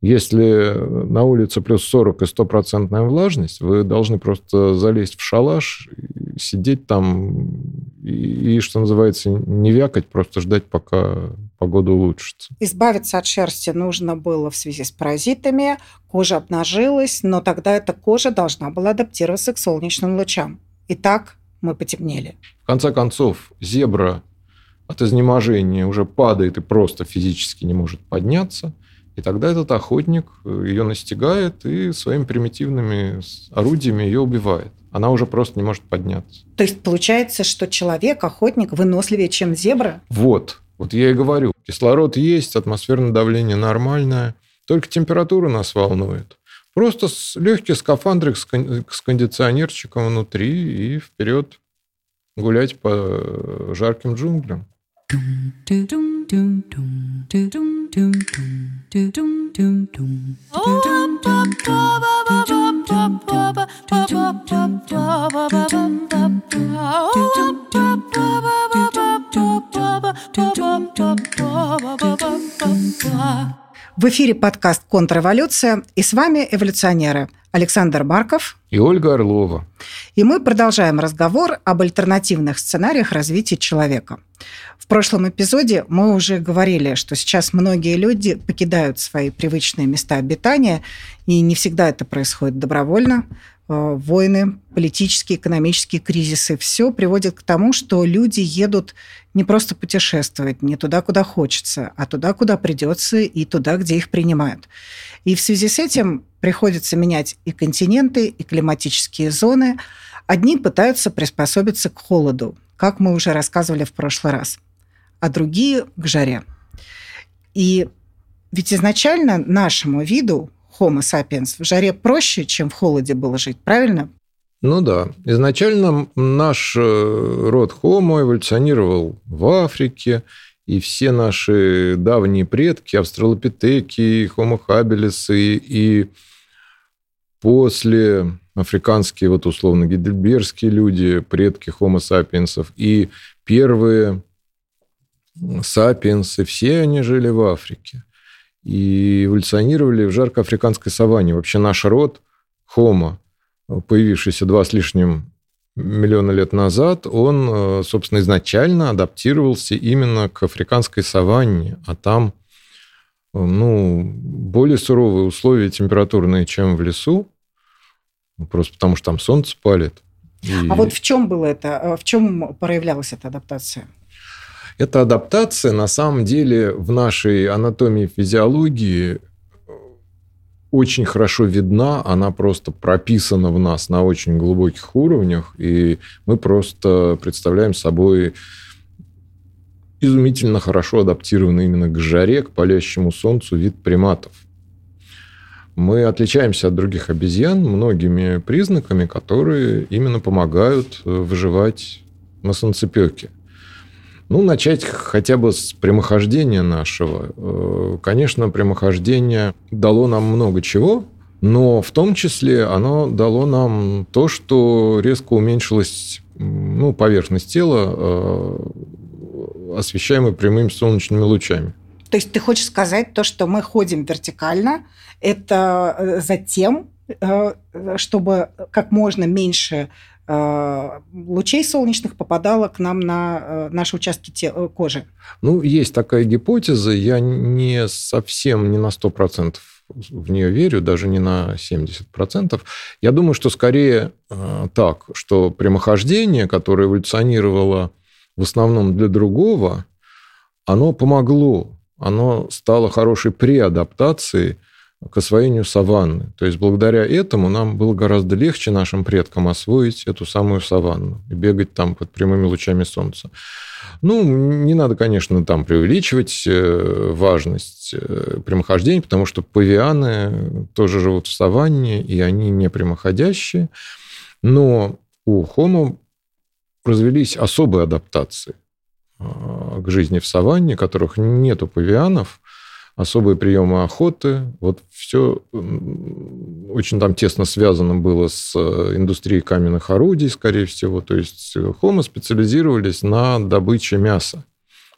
Если на улице плюс 40 и стопроцентная влажность, вы должны просто залезть в шалаш, сидеть там и, и, что называется, не вякать, просто ждать, пока погода улучшится. Избавиться от шерсти нужно было в связи с паразитами, кожа обнажилась, но тогда эта кожа должна была адаптироваться к солнечным лучам. И так мы потемнели. В конце концов, зебра от изнеможения уже падает и просто физически не может подняться. И тогда этот охотник э, ее настигает и своими примитивными орудиями ее убивает. Она уже просто не может подняться. То есть получается, что человек, охотник, выносливее, чем зебра? Вот. Вот я и говорю. Кислород есть, атмосферное давление нормальное. Только температура нас волнует. Просто легкий скафандрик с кондиционерчиком внутри и вперед гулять по жарким джунглям. Oh, up up up. В эфире подкаст «Контрреволюция» и с вами эволюционеры Александр Марков и Ольга Орлова. И мы продолжаем разговор об альтернативных сценариях развития человека. В прошлом эпизоде мы уже говорили, что сейчас многие люди покидают свои привычные места обитания, и не всегда это происходит добровольно. Э, войны, политические, экономические кризисы, все приводит к тому, что люди едут не просто путешествовать, не туда, куда хочется, а туда, куда придется, и туда, где их принимают. И в связи с этим приходится менять и континенты, и климатические зоны. Одни пытаются приспособиться к холоду, как мы уже рассказывали в прошлый раз, а другие – к жаре. И ведь изначально нашему виду Homo sapiens в жаре проще, чем в холоде было жить, правильно? Ну да. Изначально наш э, род Homo эволюционировал в Африке, и все наши давние предки, австралопитеки, Homo habilis и, и после африканские, вот условно, гидельбергские люди, предки Homo sapiens, и первые сапиенсы, все они жили в Африке и эволюционировали в жарко-африканской саванне. Вообще наш род Homo, появившийся два с лишним миллиона лет назад, он, э, собственно, изначально адаптировался именно к африканской саванне, а там э, ну, более суровые условия температурные, чем в лесу, просто потому что там солнце палит. И... А вот в чем было это, э, в чем проявлялась эта адаптация? Эта адаптация на самом деле в нашей анатомии и физиологии очень хорошо видна, она просто прописана в нас на очень глубоких уровнях, и мы просто представляем собой изумительно хорошо адаптированный именно к жаре, к палящему солнцу вид приматов. Мы отличаемся от других обезьян многими признаками, которые именно помогают выживать на солнцепеке. Ну, начать хотя бы с прямохождения нашего. Э, конечно, прямохождение дало нам много чего, но в том числе оно дало нам то, что резко уменьшилась ну, поверхность тела, э, освещаемая прямыми солнечными лучами. То есть ты хочешь сказать то, что мы ходим вертикально, это э, затем, чтобы как можно меньше лучей солнечных попадало к нам на э, наши участки э, кожи. Ну, есть такая гипотеза, я не совсем, не на 100% в нее верю, даже не на 70%. Я думаю, что скорее так, что прямохождение, которое эволюционировало в основном для другого, оно помогло, оно стало хорошей преадаптацией к освоению саванны. То есть благодаря этому нам было гораздо легче нашим предкам освоить эту самую саванну и бегать там под прямыми лучами солнца. Ну, не надо, конечно, там преувеличивать э, важность э, прямохождения, потому что павианы тоже живут в саванне, и они не прямоходящие. Но у Homo развелись особые адаптации а, к жизни в саванне, которых нет у павианов – особые приемы охоты. Вот все очень там тесно связано было с э, индустрией каменных орудий, скорее всего. То есть хомо специализировались на добыче мяса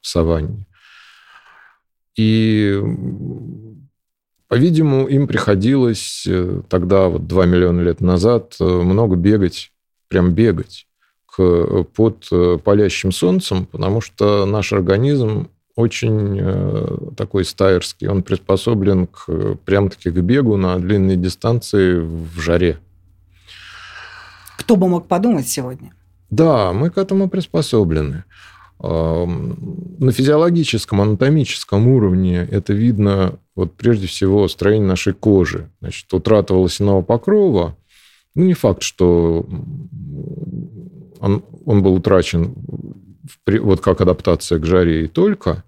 в саванне. И По-видимому, им приходилось э, тогда, вот 2 миллиона лет назад, э, много бегать, прям бегать под палящим солнцем, потому что наш организм очень такой стайерский. Он приспособлен к, прям-таки к бегу на длинные дистанции в жаре. Кто бы мог подумать сегодня? Да, мы к этому приспособлены. На физиологическом, анатомическом уровне это видно вот прежде всего строение нашей кожи. Значит, утрата волосяного покрова, ну, не факт, что он, он был утрачен вот как адаптация к жаре и только,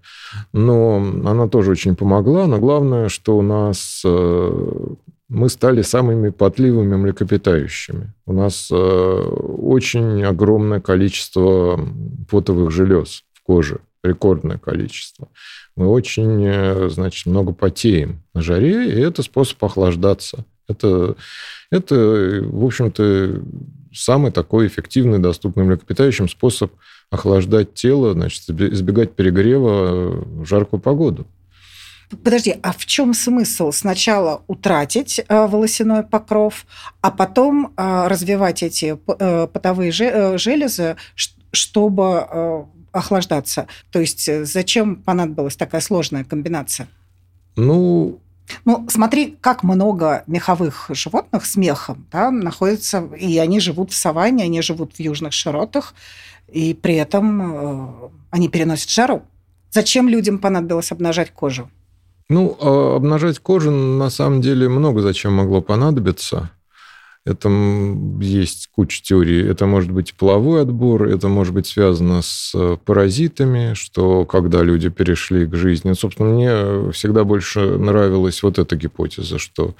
но она тоже очень помогла. Но главное, что у нас э, мы стали самыми потливыми млекопитающими. У нас э, очень огромное количество потовых желез в коже, рекордное количество. Мы очень, э, значит, много потеем на жаре, и это способ охлаждаться. Это, это в общем-то, самый такой эффективный, доступный млекопитающим способ охлаждать тело, значит, избегать перегрева в жаркую погоду. Подожди, а в чем смысл сначала утратить э, волосяной покров, а потом э, развивать эти э, потовые железы, чтобы охлаждаться? То есть зачем понадобилась такая сложная комбинация? Ну, ну, смотри, как много меховых животных с мехом да, находится, и они живут в саванне, они живут в южных широтах, и при этом они переносят жару. Зачем людям понадобилось обнажать кожу? Ну, а обнажать кожу на самом деле много зачем могло понадобиться. Это есть куча теорий. Это может быть половой отбор, это может быть связано с э, паразитами, что когда люди перешли к жизни... Собственно, мне всегда больше нравилась вот эта гипотеза, что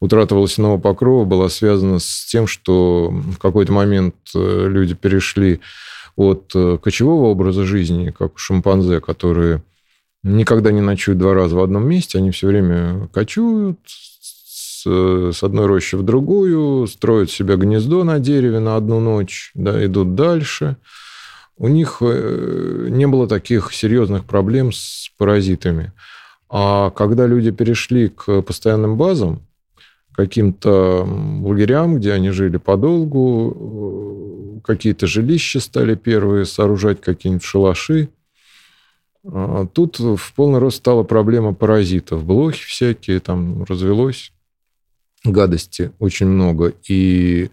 утрата волосяного покрова была связана с тем, что в какой-то момент э, люди перешли от э, кочевого образа жизни, как у шимпанзе, которые никогда не ночуют два раза в одном месте, они все время кочуют с, с одной рощи в другую, строят себе гнездо на дереве на одну ночь, да, идут дальше. У них э, не было таких серьезных проблем с паразитами. А когда люди перешли к постоянным базам, каким-то лагерям, где они жили подолгу, э, какие-то жилища стали первые сооружать, какие-нибудь шалаши – а, тут в полный рост стала проблема паразитов. Блохи всякие, там развелось гадости очень много. И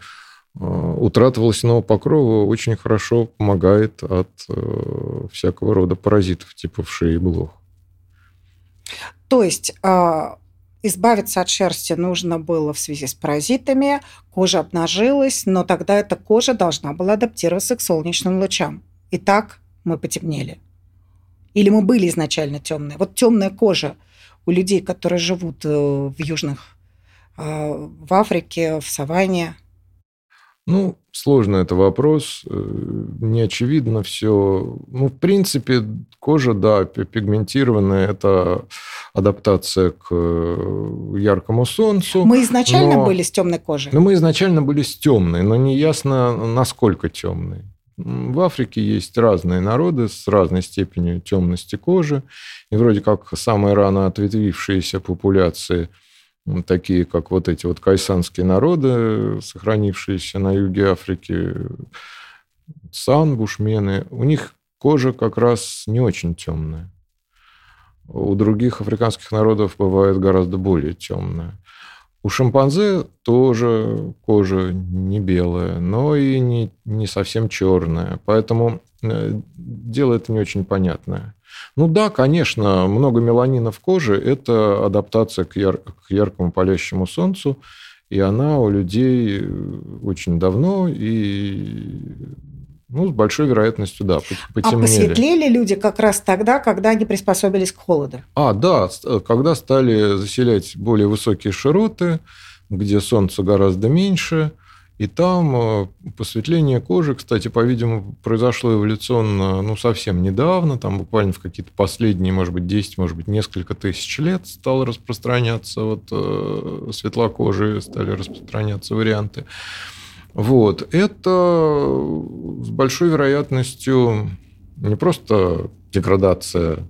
а, утрата волосяного покрова очень хорошо помогает от э, всякого рода паразитов, типа вшей и блох. То есть а, избавиться от шерсти нужно было в связи с паразитами, кожа обнажилась, но тогда эта кожа должна была адаптироваться к солнечным лучам. И так мы потемнели. Или мы были изначально темные? Вот темная кожа у людей, которые живут э, в южных, э, в Африке, в саванне. Ну, сложный это вопрос, э, не очевидно все. Ну, в принципе, кожа, да, пигментированная, это адаптация к яркому солнцу. Мы изначально но... были с темной кожей? Ну, мы изначально были с темной, но не ясно, насколько темной. В Африке есть разные народы с разной степенью темности кожи. И вроде как самые рано ответвившиеся популяции, такие как вот эти вот кайсанские народы, сохранившиеся на юге Африки, сан, бушмены, у них кожа как раз не очень темная. У других африканских народов бывает гораздо более темная. У шимпанзе тоже кожа не белая, но и не, не совсем черная. Поэтому э, дело это не очень понятное. Ну да, конечно, много меланина в коже – это адаптация к, яр, к яркому палящему солнцу, и она у людей очень давно, и ну, с большой вероятностью, да, а потемнели. А посветлели люди как раз тогда, когда они приспособились к холоду? А, да, когда стали заселять более высокие широты, где солнце гораздо меньше, и там э, посветление кожи, кстати, по-видимому, произошло эволюционно, ну, совсем недавно, там буквально в какие-то последние, может быть, 10, может быть, несколько тысяч лет стало распространяться вот э, светлокожие, стали распространяться варианты. Вот. Это с большой вероятностью не просто деградация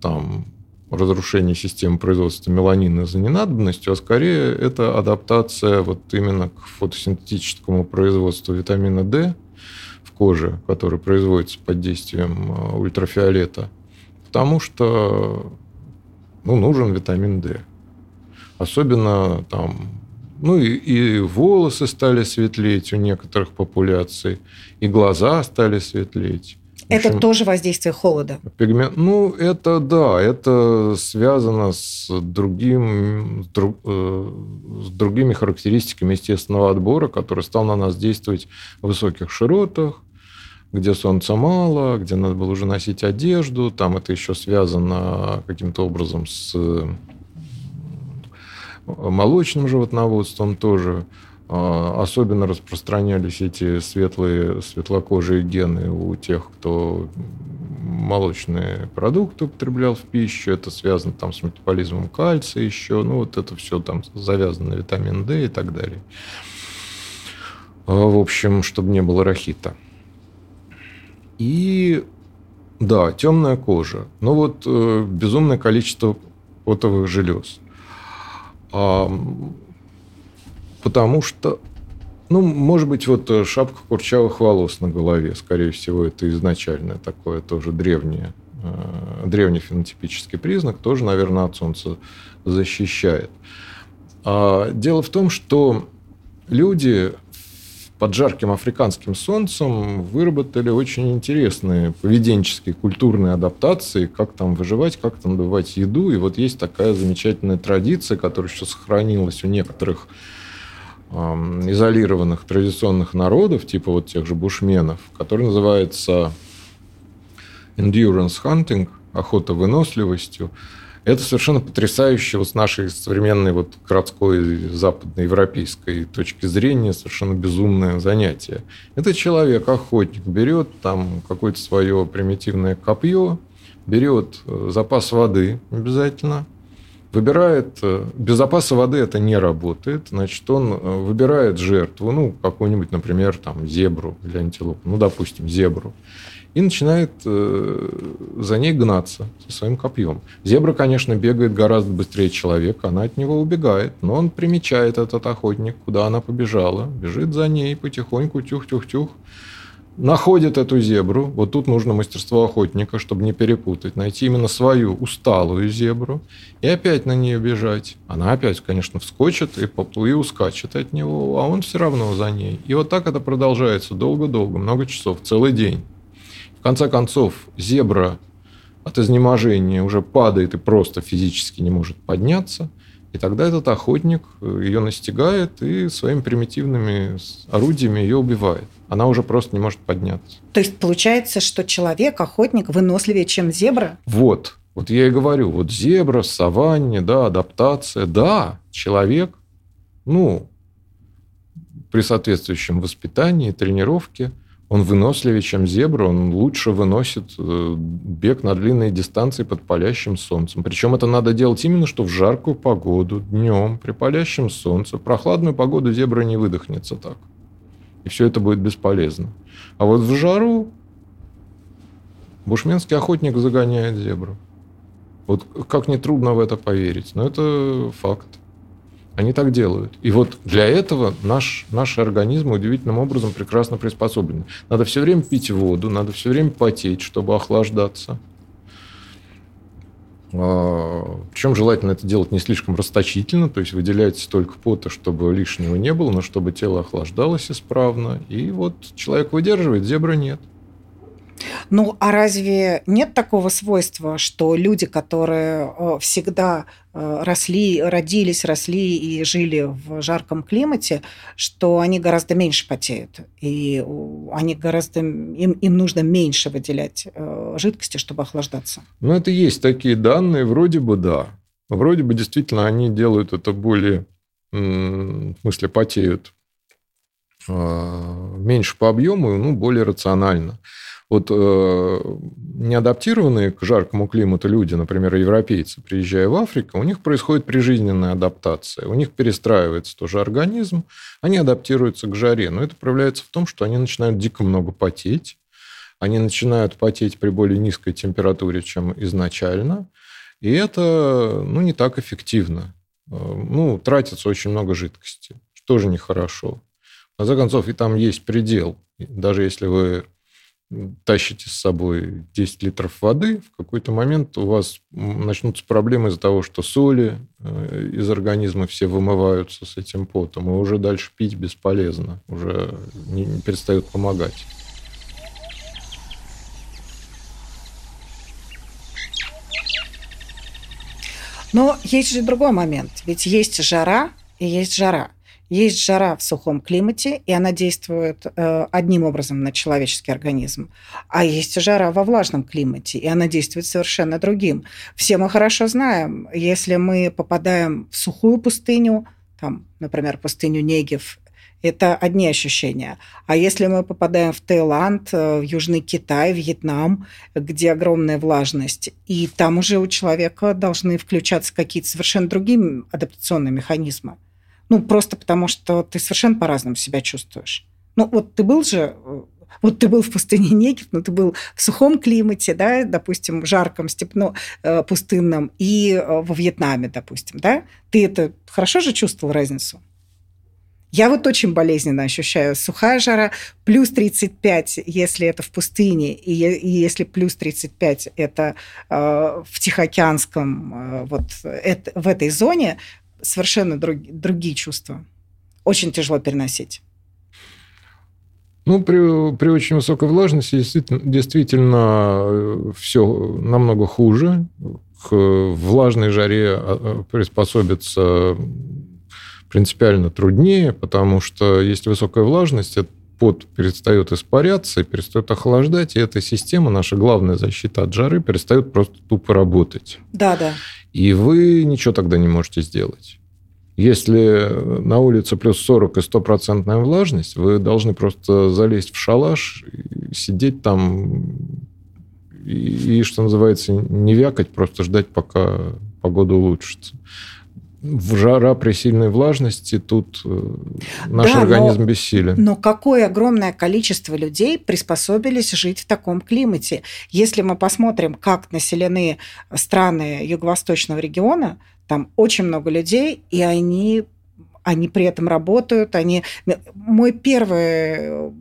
там, разрушение системы производства меланина за ненадобностью, а скорее это адаптация вот именно к фотосинтетическому производству витамина D в коже, который производится под действием э, ультрафиолета, потому что ну, нужен витамин D. Особенно там ну и, и волосы стали светлеть у некоторых популяций, и глаза стали светлеть. Это общем, тоже воздействие холода? Пигмент, ну, это да, это связано с, другим, с, друг, э, с другими характеристиками естественного отбора, который стал на нас действовать в высоких широтах, где солнца мало, где надо было уже носить одежду. Там это еще связано каким-то образом с молочным животноводством тоже. А, особенно распространялись эти светлые, светлокожие гены у тех, кто молочные продукты употреблял в пищу. Это связано там с метаболизмом кальция еще. Ну, вот это все там завязано на витамин D и так далее. А, в общем, чтобы не было рахита. И да, темная кожа. Ну вот э, безумное количество потовых желез. Потому что, ну, может быть, вот э, шапка курчавых волос на голове, скорее всего, это изначальное такое тоже древнее, э, древний фенотипический признак, тоже, наверное, от солнца защищает. А дело в том, что люди под жарким африканским солнцем выработали очень интересные поведенческие, культурные адаптации, как там выживать, как там добывать еду. И вот есть такая замечательная традиция, которая еще сохранилась у некоторых эм, изолированных традиционных народов, типа вот тех же бушменов, который называется endurance hunting, охота выносливостью. Это совершенно потрясающе вот с нашей современной вот городской западноевропейской точки зрения совершенно безумное занятие. Это человек, охотник, берет там какое-то свое примитивное копье, берет э, запас воды обязательно, выбирает... Э, без воды это не работает. Значит, он э, выбирает жертву, ну, какую-нибудь, например, там, зебру или антилопу, ну, допустим, зебру и начинает э, за ней гнаться со своим копьем. Зебра, конечно, бегает гораздо быстрее человека, она от него убегает, но он примечает этот охотник, куда она побежала, бежит за ней потихоньку, тюх-тюх-тюх, находит эту зебру. Вот тут нужно мастерство охотника, чтобы не перепутать. Найти именно свою усталую зебру и опять на нее бежать. Она опять, конечно, вскочит и, и ускачет от него, а он все равно за ней. И вот так это продолжается долго-долго, много часов, целый день конце концов, зебра от изнеможения уже падает и просто физически не может подняться. И тогда этот охотник э, ее настигает и своими примитивными орудиями ее убивает. Она уже просто не может подняться. То есть получается, что человек, охотник, выносливее, чем зебра? Вот. Вот я и говорю, вот зебра саванне, да, адаптация, да, человек, ну, при соответствующем воспитании, тренировке – он выносливее, чем зебра, он лучше выносит э, бег на длинные дистанции под палящим солнцем. Причем это надо делать именно что в жаркую погоду, днем, при палящем солнце. В прохладную погоду зебра не выдохнется так. И все это будет бесполезно. А вот в жару бушменский охотник загоняет зебру. Вот как нетрудно в это поверить, но это факт. Они так делают. И вот для этого наш, наши организмы удивительным образом прекрасно приспособлены. Надо все время пить воду, надо все время потеть, чтобы охлаждаться. Причем желательно это делать не слишком расточительно, то есть выделять столько пота, чтобы лишнего не было, но чтобы тело охлаждалось исправно. И вот человек выдерживает, зебра нет. Ну, а разве нет такого свойства, что люди, которые э, всегда э, росли, родились, росли и жили в жарком климате, что они гораздо меньше потеют, и они гораздо им, им нужно меньше выделять э, жидкости, чтобы охлаждаться? Ну, это есть такие данные, вроде бы да. Вроде бы действительно они делают это более, в смысле, потеют меньше по объему, ну, более рационально. Вот э, неадаптированные к жаркому климату люди, например, европейцы, приезжая в Африку, у них происходит прижизненная адаптация. У них перестраивается тоже организм, они адаптируются к жаре. Но это проявляется в том, что они начинают дико много потеть, они начинают потеть при более низкой температуре, чем изначально. И это ну, не так эффективно. Ну, тратится очень много жидкости, что тоже нехорошо. В конце концов, и там есть предел. Даже если вы тащите с собой 10 литров воды, в какой-то момент у вас начнутся проблемы из-за того, что соли э, из организма все вымываются с этим потом, и уже дальше пить бесполезно, уже не перестает помогать. Но есть же другой момент. Ведь есть жара и есть жара. Есть жара в сухом климате, и она действует э, одним образом на человеческий организм. А есть жара во влажном климате, и она действует совершенно другим. Все мы хорошо знаем, если мы попадаем в сухую пустыню, там, например, пустыню Негев, это одни ощущения. А если мы попадаем в Таиланд, э, в Южный Китай, Вьетнам, где огромная влажность, и там уже у человека должны включаться какие-то совершенно другие адаптационные механизмы. Ну, просто потому что ты совершенно по-разному себя чувствуешь. Ну, вот ты был же вот ты был в пустыне Негев, но ты был в сухом климате, да, допустим, жарком, степно, э, пустынном, и э, во Вьетнаме, допустим, да? Ты это хорошо же чувствовал разницу? Я вот очень болезненно ощущаю сухая жара, плюс 35, если это в пустыне, и, и если плюс 35 это э, в Тихоокеанском, э, вот это, в этой зоне, совершенно друг, другие чувства. Очень тяжело переносить. Ну, при, при очень высокой влажности действительно, действительно э, все намного хуже. К влажной жаре а, приспособиться принципиально труднее, потому что есть высокая влажность, пот перестает испаряться и перестает охлаждать, и эта система, наша главная защита от жары, перестает просто тупо работать. Да, да. И вы ничего тогда не можете сделать. Если на улице плюс 40 и стопроцентная влажность, вы должны просто залезть в шалаш, сидеть там и, и, что называется, не вякать, просто ждать, пока погода улучшится в жара при сильной влажности тут э, наш да, организм но, бессилен. Но какое огромное количество людей приспособились жить в таком климате? Если мы посмотрим, как населены страны юго-восточного региона, там очень много людей, и они они при этом работают, они... Мой первый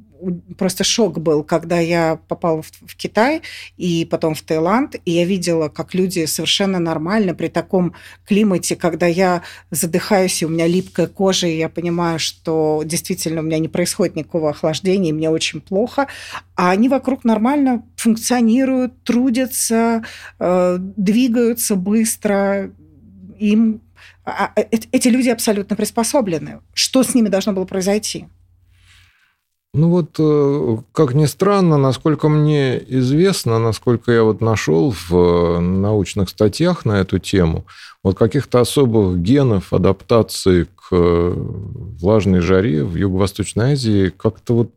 просто шок был, когда я попала в, в Китай и потом в Таиланд, и я видела, как люди совершенно нормально при таком климате, когда я задыхаюсь, и у меня липкая кожа, и я понимаю, что действительно у меня не происходит никакого охлаждения, и мне очень плохо, а они вокруг нормально функционируют, трудятся, э, двигаются быстро, им а, а, эти люди абсолютно приспособлены. Что с ними должно было произойти? Ну вот, э, как ни странно, насколько мне известно, насколько я вот нашел в э, научных статьях на эту тему, вот каких-то особых генов адаптации к э, влажной жаре в Юго-Восточной Азии как-то вот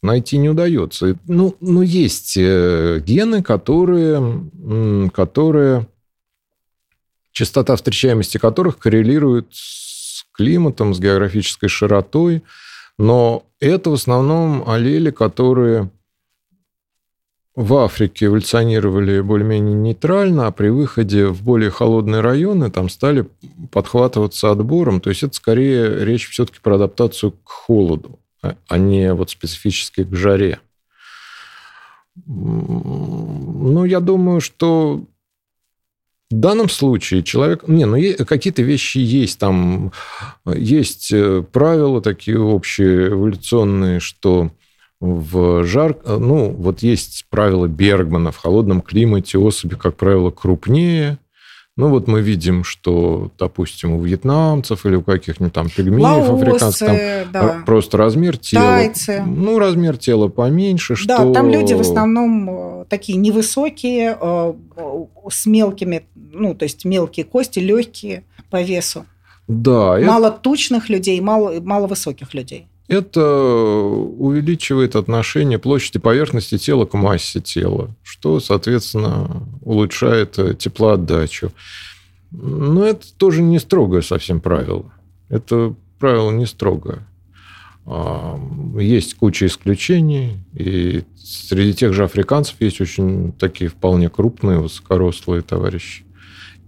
найти не удается. Ну, ну есть гены, которые, которые частота встречаемости которых коррелирует с климатом, с географической широтой, но это в основном аллели, которые в Африке эволюционировали более-менее нейтрально, а при выходе в более холодные районы там стали подхватываться отбором. То есть это скорее речь все-таки про адаптацию к холоду, а, а не вот специфически к жаре. Ну, я думаю, что в данном случае человек... Не, ну какие-то вещи есть. Там есть э, правила такие общие, эволюционные, что в жар... Ну, вот есть правила Бергмана. В холодном климате особи, как правило, крупнее, ну, вот мы видим, что, допустим, у вьетнамцев или у каких-нибудь там пигмеев Лаосы, африканцев там да. просто размер тела... Тайцы. Ну, размер тела поменьше, что... Да, там люди в основном э, такие невысокие, э, с мелкими, ну, то есть мелкие кости, легкие по весу. Да. Мало это... тучных людей, мало, мало высоких людей это увеличивает отношение площади поверхности тела к массе тела, что, соответственно, улучшает э, теплоотдачу. Но это тоже не строгое совсем правило. Это правило не строгое. Есть куча исключений, и среди тех же африканцев есть очень такие вполне крупные, высокорослые товарищи.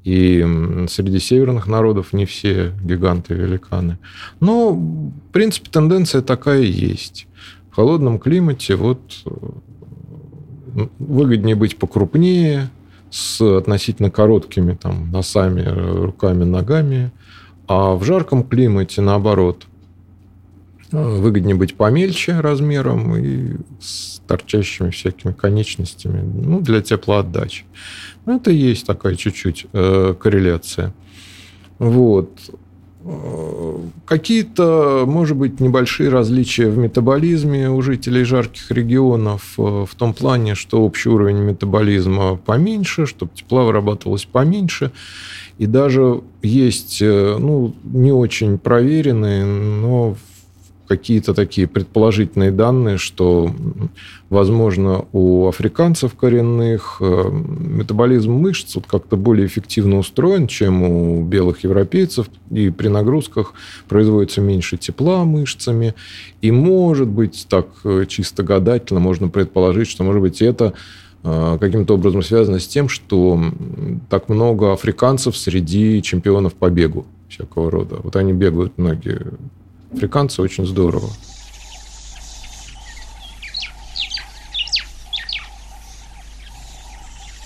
И среди северных народов не все гиганты великаны. Но, в принципе, тенденция такая есть. В холодном климате вот э, выгоднее быть покрупнее, с относительно короткими там, носами, руками, ногами. А в жарком климате, наоборот, выгоднее быть помельче размером и с торчащими всякими конечностями ну, для теплоотдачи. Это есть такая чуть-чуть э, корреляция. Вот. Какие-то, может быть, небольшие различия в метаболизме у жителей жарких регионов э, в том плане, что общий уровень метаболизма поменьше, чтобы тепла вырабатывалось поменьше. И даже есть э, ну, не очень проверенные, но какие-то такие предположительные данные, что, возможно, у африканцев коренных э, метаболизм мышц вот как-то более эффективно устроен, чем у белых европейцев, и при нагрузках производится меньше тепла мышцами. И, может быть, так э, чисто гадательно можно предположить, что, может быть, это э, каким-то образом связано с тем, что так много африканцев среди чемпионов по бегу всякого рода. Вот они бегают многие Африканцы очень здорово.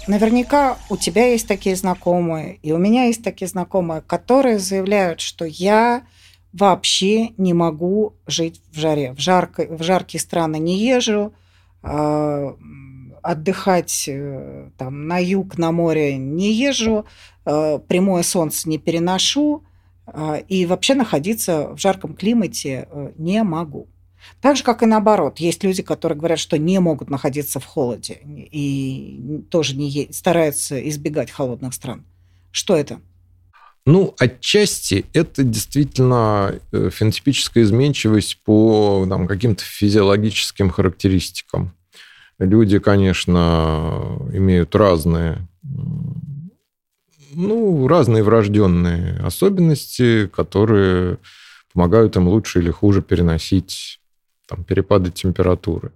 Наверняка у тебя есть такие знакомые, и у меня есть такие знакомые, которые заявляют, что я вообще не могу жить в жаре. В, жарко, в жаркие страны не езжу, э, отдыхать э, там, на юг, на море не езжу, э, прямое солнце не переношу, а, и вообще находиться в жарком климате э, не могу. Так же, как и наоборот. Есть люди, которые говорят, что не могут находиться в холоде и тоже не стараются избегать холодных стран. Что это? Ну, отчасти это действительно э, фенотипическая изменчивость по там, каким-то физиологическим характеристикам. Люди, конечно, имеют разные ну, разные врожденные особенности, которые помогают им лучше или хуже переносить там, перепады температуры.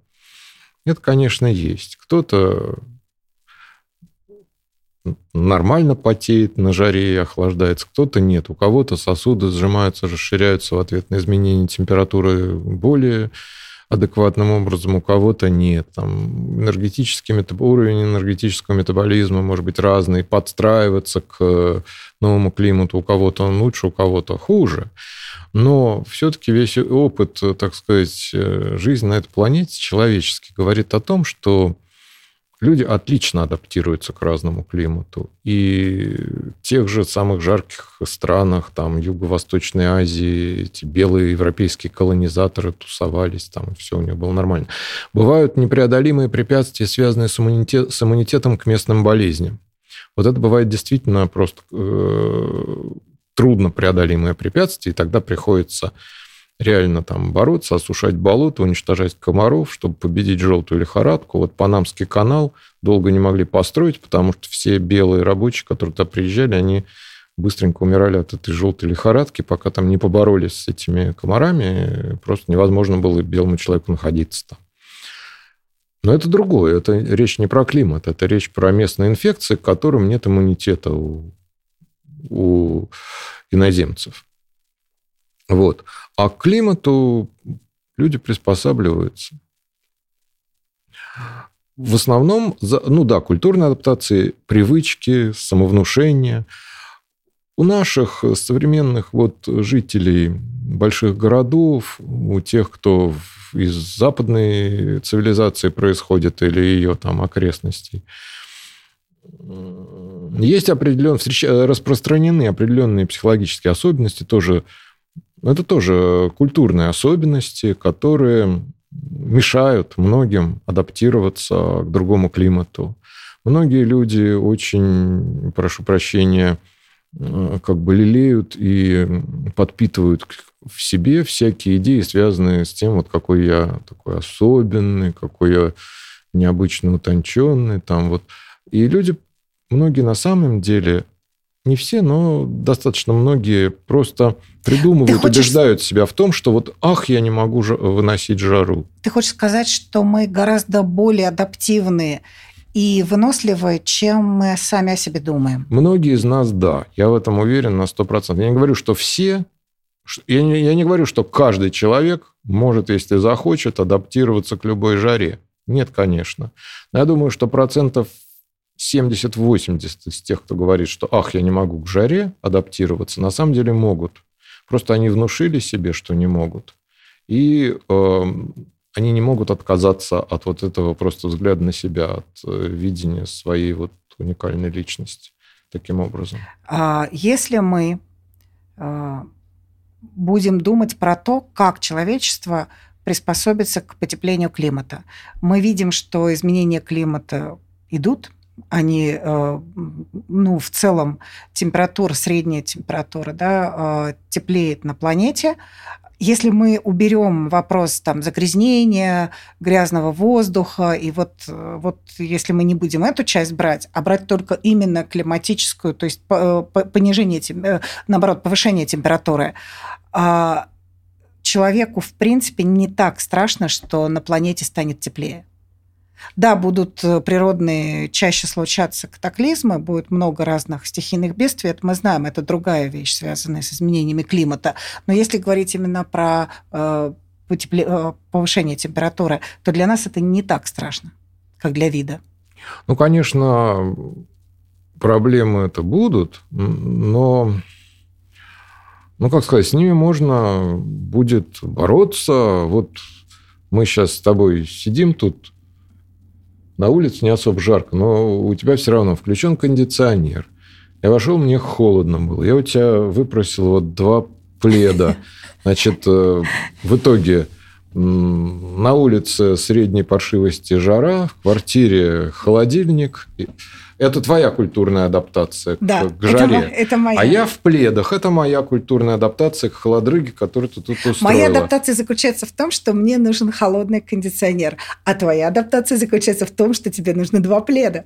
Это, конечно, есть. Кто-то нормально потеет на жаре и охлаждается, кто-то нет. У кого-то сосуды сжимаются, расширяются в ответ на изменение температуры более адекватным образом, у кого-то нет. Там энергетический метаб... уровень энергетического метаболизма может быть разный, подстраиваться к новому климату. У кого-то он лучше, у кого-то хуже. Но все-таки весь опыт, так сказать, э, жизни на этой планете человеческий говорит о том, что люди отлично адаптируются к разному климату. И в тех же самых жарких странах, там, Юго-Восточной Азии, эти белые европейские колонизаторы тусовались, там, все у них было нормально. Бывают непреодолимые препятствия, связанные с, иммунитет, с иммунитетом к местным болезням. Вот это бывает действительно просто э, трудно преодолимое препятствие, и тогда приходится реально там бороться, осушать болото, уничтожать комаров, чтобы победить желтую лихорадку. Вот Панамский канал долго не могли построить, потому что все белые рабочие, которые туда приезжали, они быстренько умирали от этой желтой лихорадки, пока там не поборолись с этими комарами, просто невозможно было белому человеку находиться там. Но это другое, это речь не про климат, это речь про местные инфекции, к которым нет иммунитета у, у иноземцев. Вот. А к климату люди приспосабливаются. В основном, ну да, культурные адаптации, привычки, самовнушение. У наших современных вот жителей больших городов, у тех, кто из западной цивилизации происходит или ее там окрестностей, есть определенные, распространены определенные психологические особенности, тоже это тоже культурные особенности, которые мешают многим адаптироваться к другому климату. Многие люди очень, прошу прощения, э, как бы лелеют и подпитывают в себе всякие идеи, связанные с тем, вот какой я такой особенный, какой я необычно утонченный. Там вот. И люди, многие на самом деле не все, но достаточно многие просто придумывают, хочешь... убеждают себя в том, что вот ах, я не могу выносить жару. Ты хочешь сказать, что мы гораздо более адаптивные и выносливы, чем мы сами о себе думаем. Многие из нас, да. Я в этом уверен на 100%. Я не говорю, что все... Я не, я не говорю, что каждый человек может, если захочет, адаптироваться к любой жаре. Нет, конечно. Но я думаю, что процентов 70-80 из тех, кто говорит, что «ах, я не могу к жаре адаптироваться», на самом деле могут. Просто они внушили себе, что не могут. И э, они не могут отказаться от вот этого просто взгляда на себя, от э, видения своей вот уникальной личности таким образом. А если мы э, будем думать про то, как человечество приспособится к потеплению климата, мы видим, что изменения климата идут, они, э, ну, в целом температура, средняя температура, да, теплеет на планете, если мы уберем вопрос там, загрязнения, грязного воздуха, и вот, вот если мы не будем эту часть брать, а брать только именно климатическую, то есть понижение, э, наоборот, повышение температуры, а человеку, в принципе, не так страшно, что на планете станет теплее. Да, будут э, природные чаще случаться катаклизмы, будет много разных стихийных бедствий, это мы знаем, это другая вещь, связанная с изменениями климата. Но если говорить именно про э, э, повышение температуры, то для нас это не так страшно, как для вида. Ну, конечно, проблемы это будут, но, ну, как сказать, с ними можно будет бороться. Вот мы сейчас с тобой сидим тут, на улице не особо жарко, но у тебя все равно включен кондиционер. Я вошел, мне холодно было. Я у тебя выпросил вот два пледа. Значит, э, в итоге на улице средней паршивости жара, в квартире холодильник. Это твоя культурная адаптация да, к, к жаре. Это, это моя. А я в пледах. Это моя культурная адаптация к холодрыге, которую ты тут устроила. Моя адаптация заключается в том, что мне нужен холодный кондиционер. А твоя адаптация заключается в том, что тебе нужны два пледа.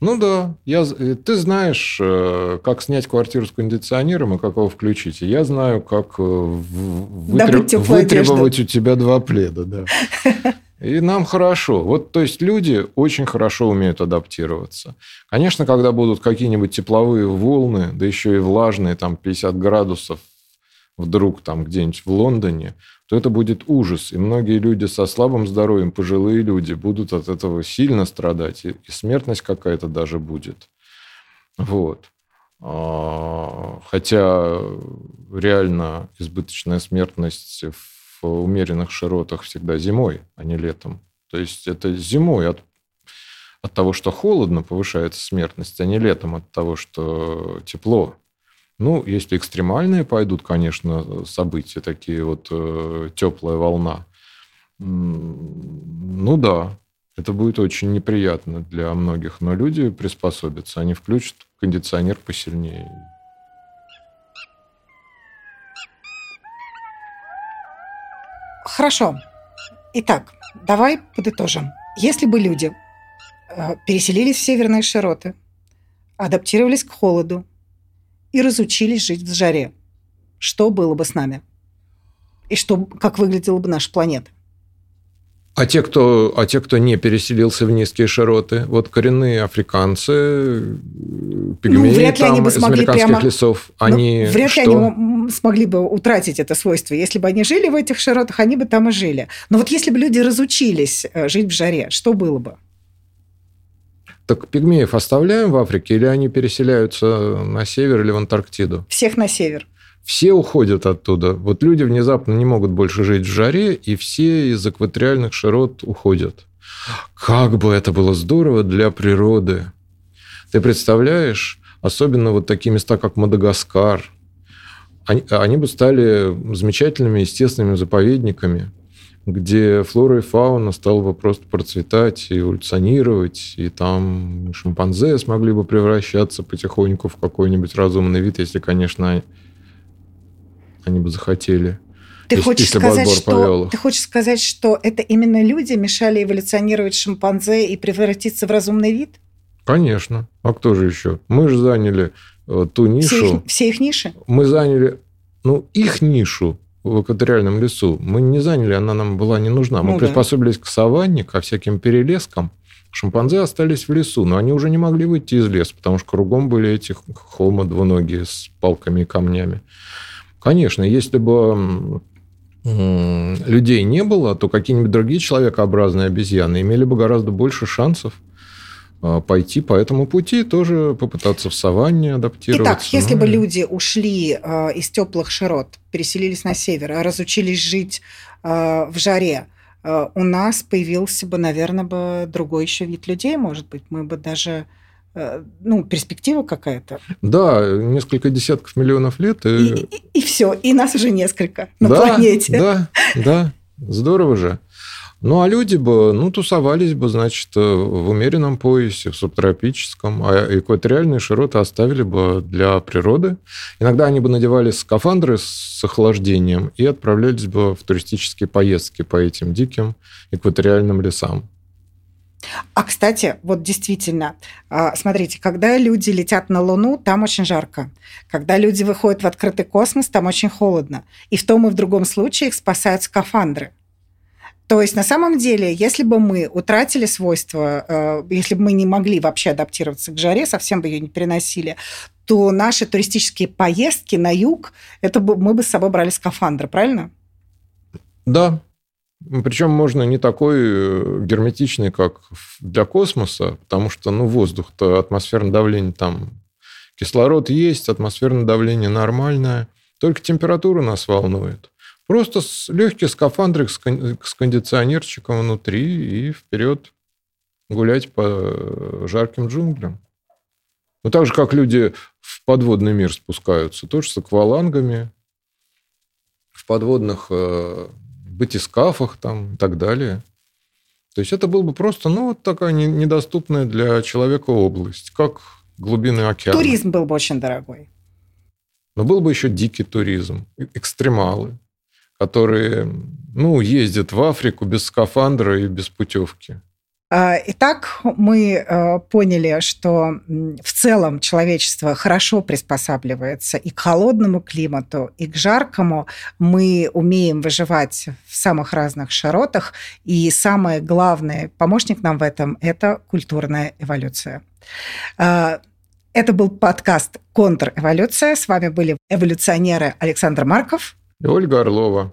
Ну да, я, ты знаешь, э, как снять квартиру с кондиционером и как его включить. Я знаю, как э, вытреб... вытребовать у тебя два пледа. Да. И нам хорошо. Вот, то есть люди очень хорошо умеют адаптироваться. Конечно, когда будут какие-нибудь тепловые волны, да еще и влажные, там 50 градусов вдруг там где-нибудь в Лондоне, то это будет ужас. И многие люди со слабым здоровьем, пожилые люди, будут от этого сильно страдать. И, смертность какая-то даже будет. Вот. А, хотя реально избыточная смертность в умеренных широтах всегда зимой, а не летом. То есть это зимой от, от того, что холодно, повышается смертность, а не летом от того, что тепло. Ну, если экстремальные пойдут, конечно, события, такие вот э, теплая волна, ну да, это будет очень неприятно для многих, но люди приспособятся, они включат кондиционер посильнее. Хорошо. Итак, давай подытожим. Если бы люди э, переселились в северные широты, адаптировались к холоду и разучились жить в жаре, что было бы с нами? И что, как выглядела бы наша планета? А те, кто, а те, кто не переселился в низкие широты, вот коренные африканцы, пигмеи ну, вряд ли там, они бы из американских прямо... лесов, ну, они ну, Вряд что? ли они смогли бы утратить это свойство. Если бы они жили в этих широтах, они бы там и жили. Но вот если бы люди разучились э, жить в жаре, что было бы? Так пигмеев оставляем в Африке или они переселяются на север или в Антарктиду? Всех на север все уходят оттуда. Вот люди внезапно не могут больше жить в жаре, и все из экваториальных широт уходят. Как бы это было здорово для природы. Ты представляешь, особенно вот такие места, как Мадагаскар, они, они бы стали замечательными естественными заповедниками, где флора и фауна стала бы просто процветать и эволюционировать, и там шимпанзе смогли бы превращаться потихоньку в какой-нибудь разумный вид, если, конечно, они бы захотели. Ты хочешь, сказать, что, ты хочешь сказать, что это именно люди мешали эволюционировать шимпанзе и превратиться в разумный вид? Конечно. А кто же еще? Мы же заняли э, ту нишу. Все их, все их ниши? Мы заняли, ну, их нишу в экваториальном лесу. Мы не заняли, она нам была не нужна. Мы ну, приспособились да. к саванне, ко всяким перелескам. Шимпанзе остались в лесу, но они уже не могли выйти из леса, потому что кругом были эти хомо двуногие с палками и камнями. Конечно, если бы людей не было, то какие-нибудь другие человекообразные обезьяны имели бы гораздо больше шансов а, пойти по этому пути, тоже попытаться в саванне адаптироваться. Итак, если ну, бы люди ушли э, из теплых широт, переселились на север, разучились жить э, в жаре, э, у нас появился бы, наверное, бы другой еще вид людей, может быть, мы бы даже ну, перспектива какая-то. Да, несколько десятков миллионов лет. И, и, и, и все, и нас уже несколько на да, планете. Да, да, здорово же. Ну, а люди бы, ну, тусовались бы, значит, э, в умеренном поясе, в субтропическом, а экваториальные широты оставили бы для природы. Иногда они бы надевали скафандры с охлаждением и отправлялись бы в туристические поездки по этим диким экваториальным лесам. А, кстати, вот действительно, а, смотрите, когда люди летят на Луну, там очень жарко. Когда люди выходят в открытый космос, там очень холодно. И в том и в другом случае их спасают скафандры. То есть на самом деле, если бы мы утратили свойства, э, если бы мы не могли вообще адаптироваться к жаре, совсем бы ее не переносили, то наши туристические поездки на юг, это бы, мы бы с собой брали скафандр, правильно? Да. Причем можно не такой э, герметичный, как для космоса, потому что ну, воздух-то, атмосферное давление там, кислород есть, атмосферное давление нормальное, только температура нас волнует. Просто легкий скафандрик с кондиционерчиком внутри и вперед гулять по жарким джунглям. Ну, так же, как люди в подводный мир спускаются, тоже с аквалангами, в подводных э, батискафах там и так далее. То есть это был бы просто, ну, вот такая недоступная для человека область, как глубины океана. Туризм был бы очень дорогой. Но был бы еще дикий туризм, экстремалы которые ну, ездят в Африку без скафандра и без путевки. А, итак, мы э, поняли, что в целом человечество хорошо приспосабливается и к холодному климату, и к жаркому. Мы умеем выживать в самых разных широтах. И самое главное, помощник нам в этом – это культурная эволюция. А, это был подкаст «Контрэволюция». С вами были эволюционеры Александр Марков и Ольга Орлова.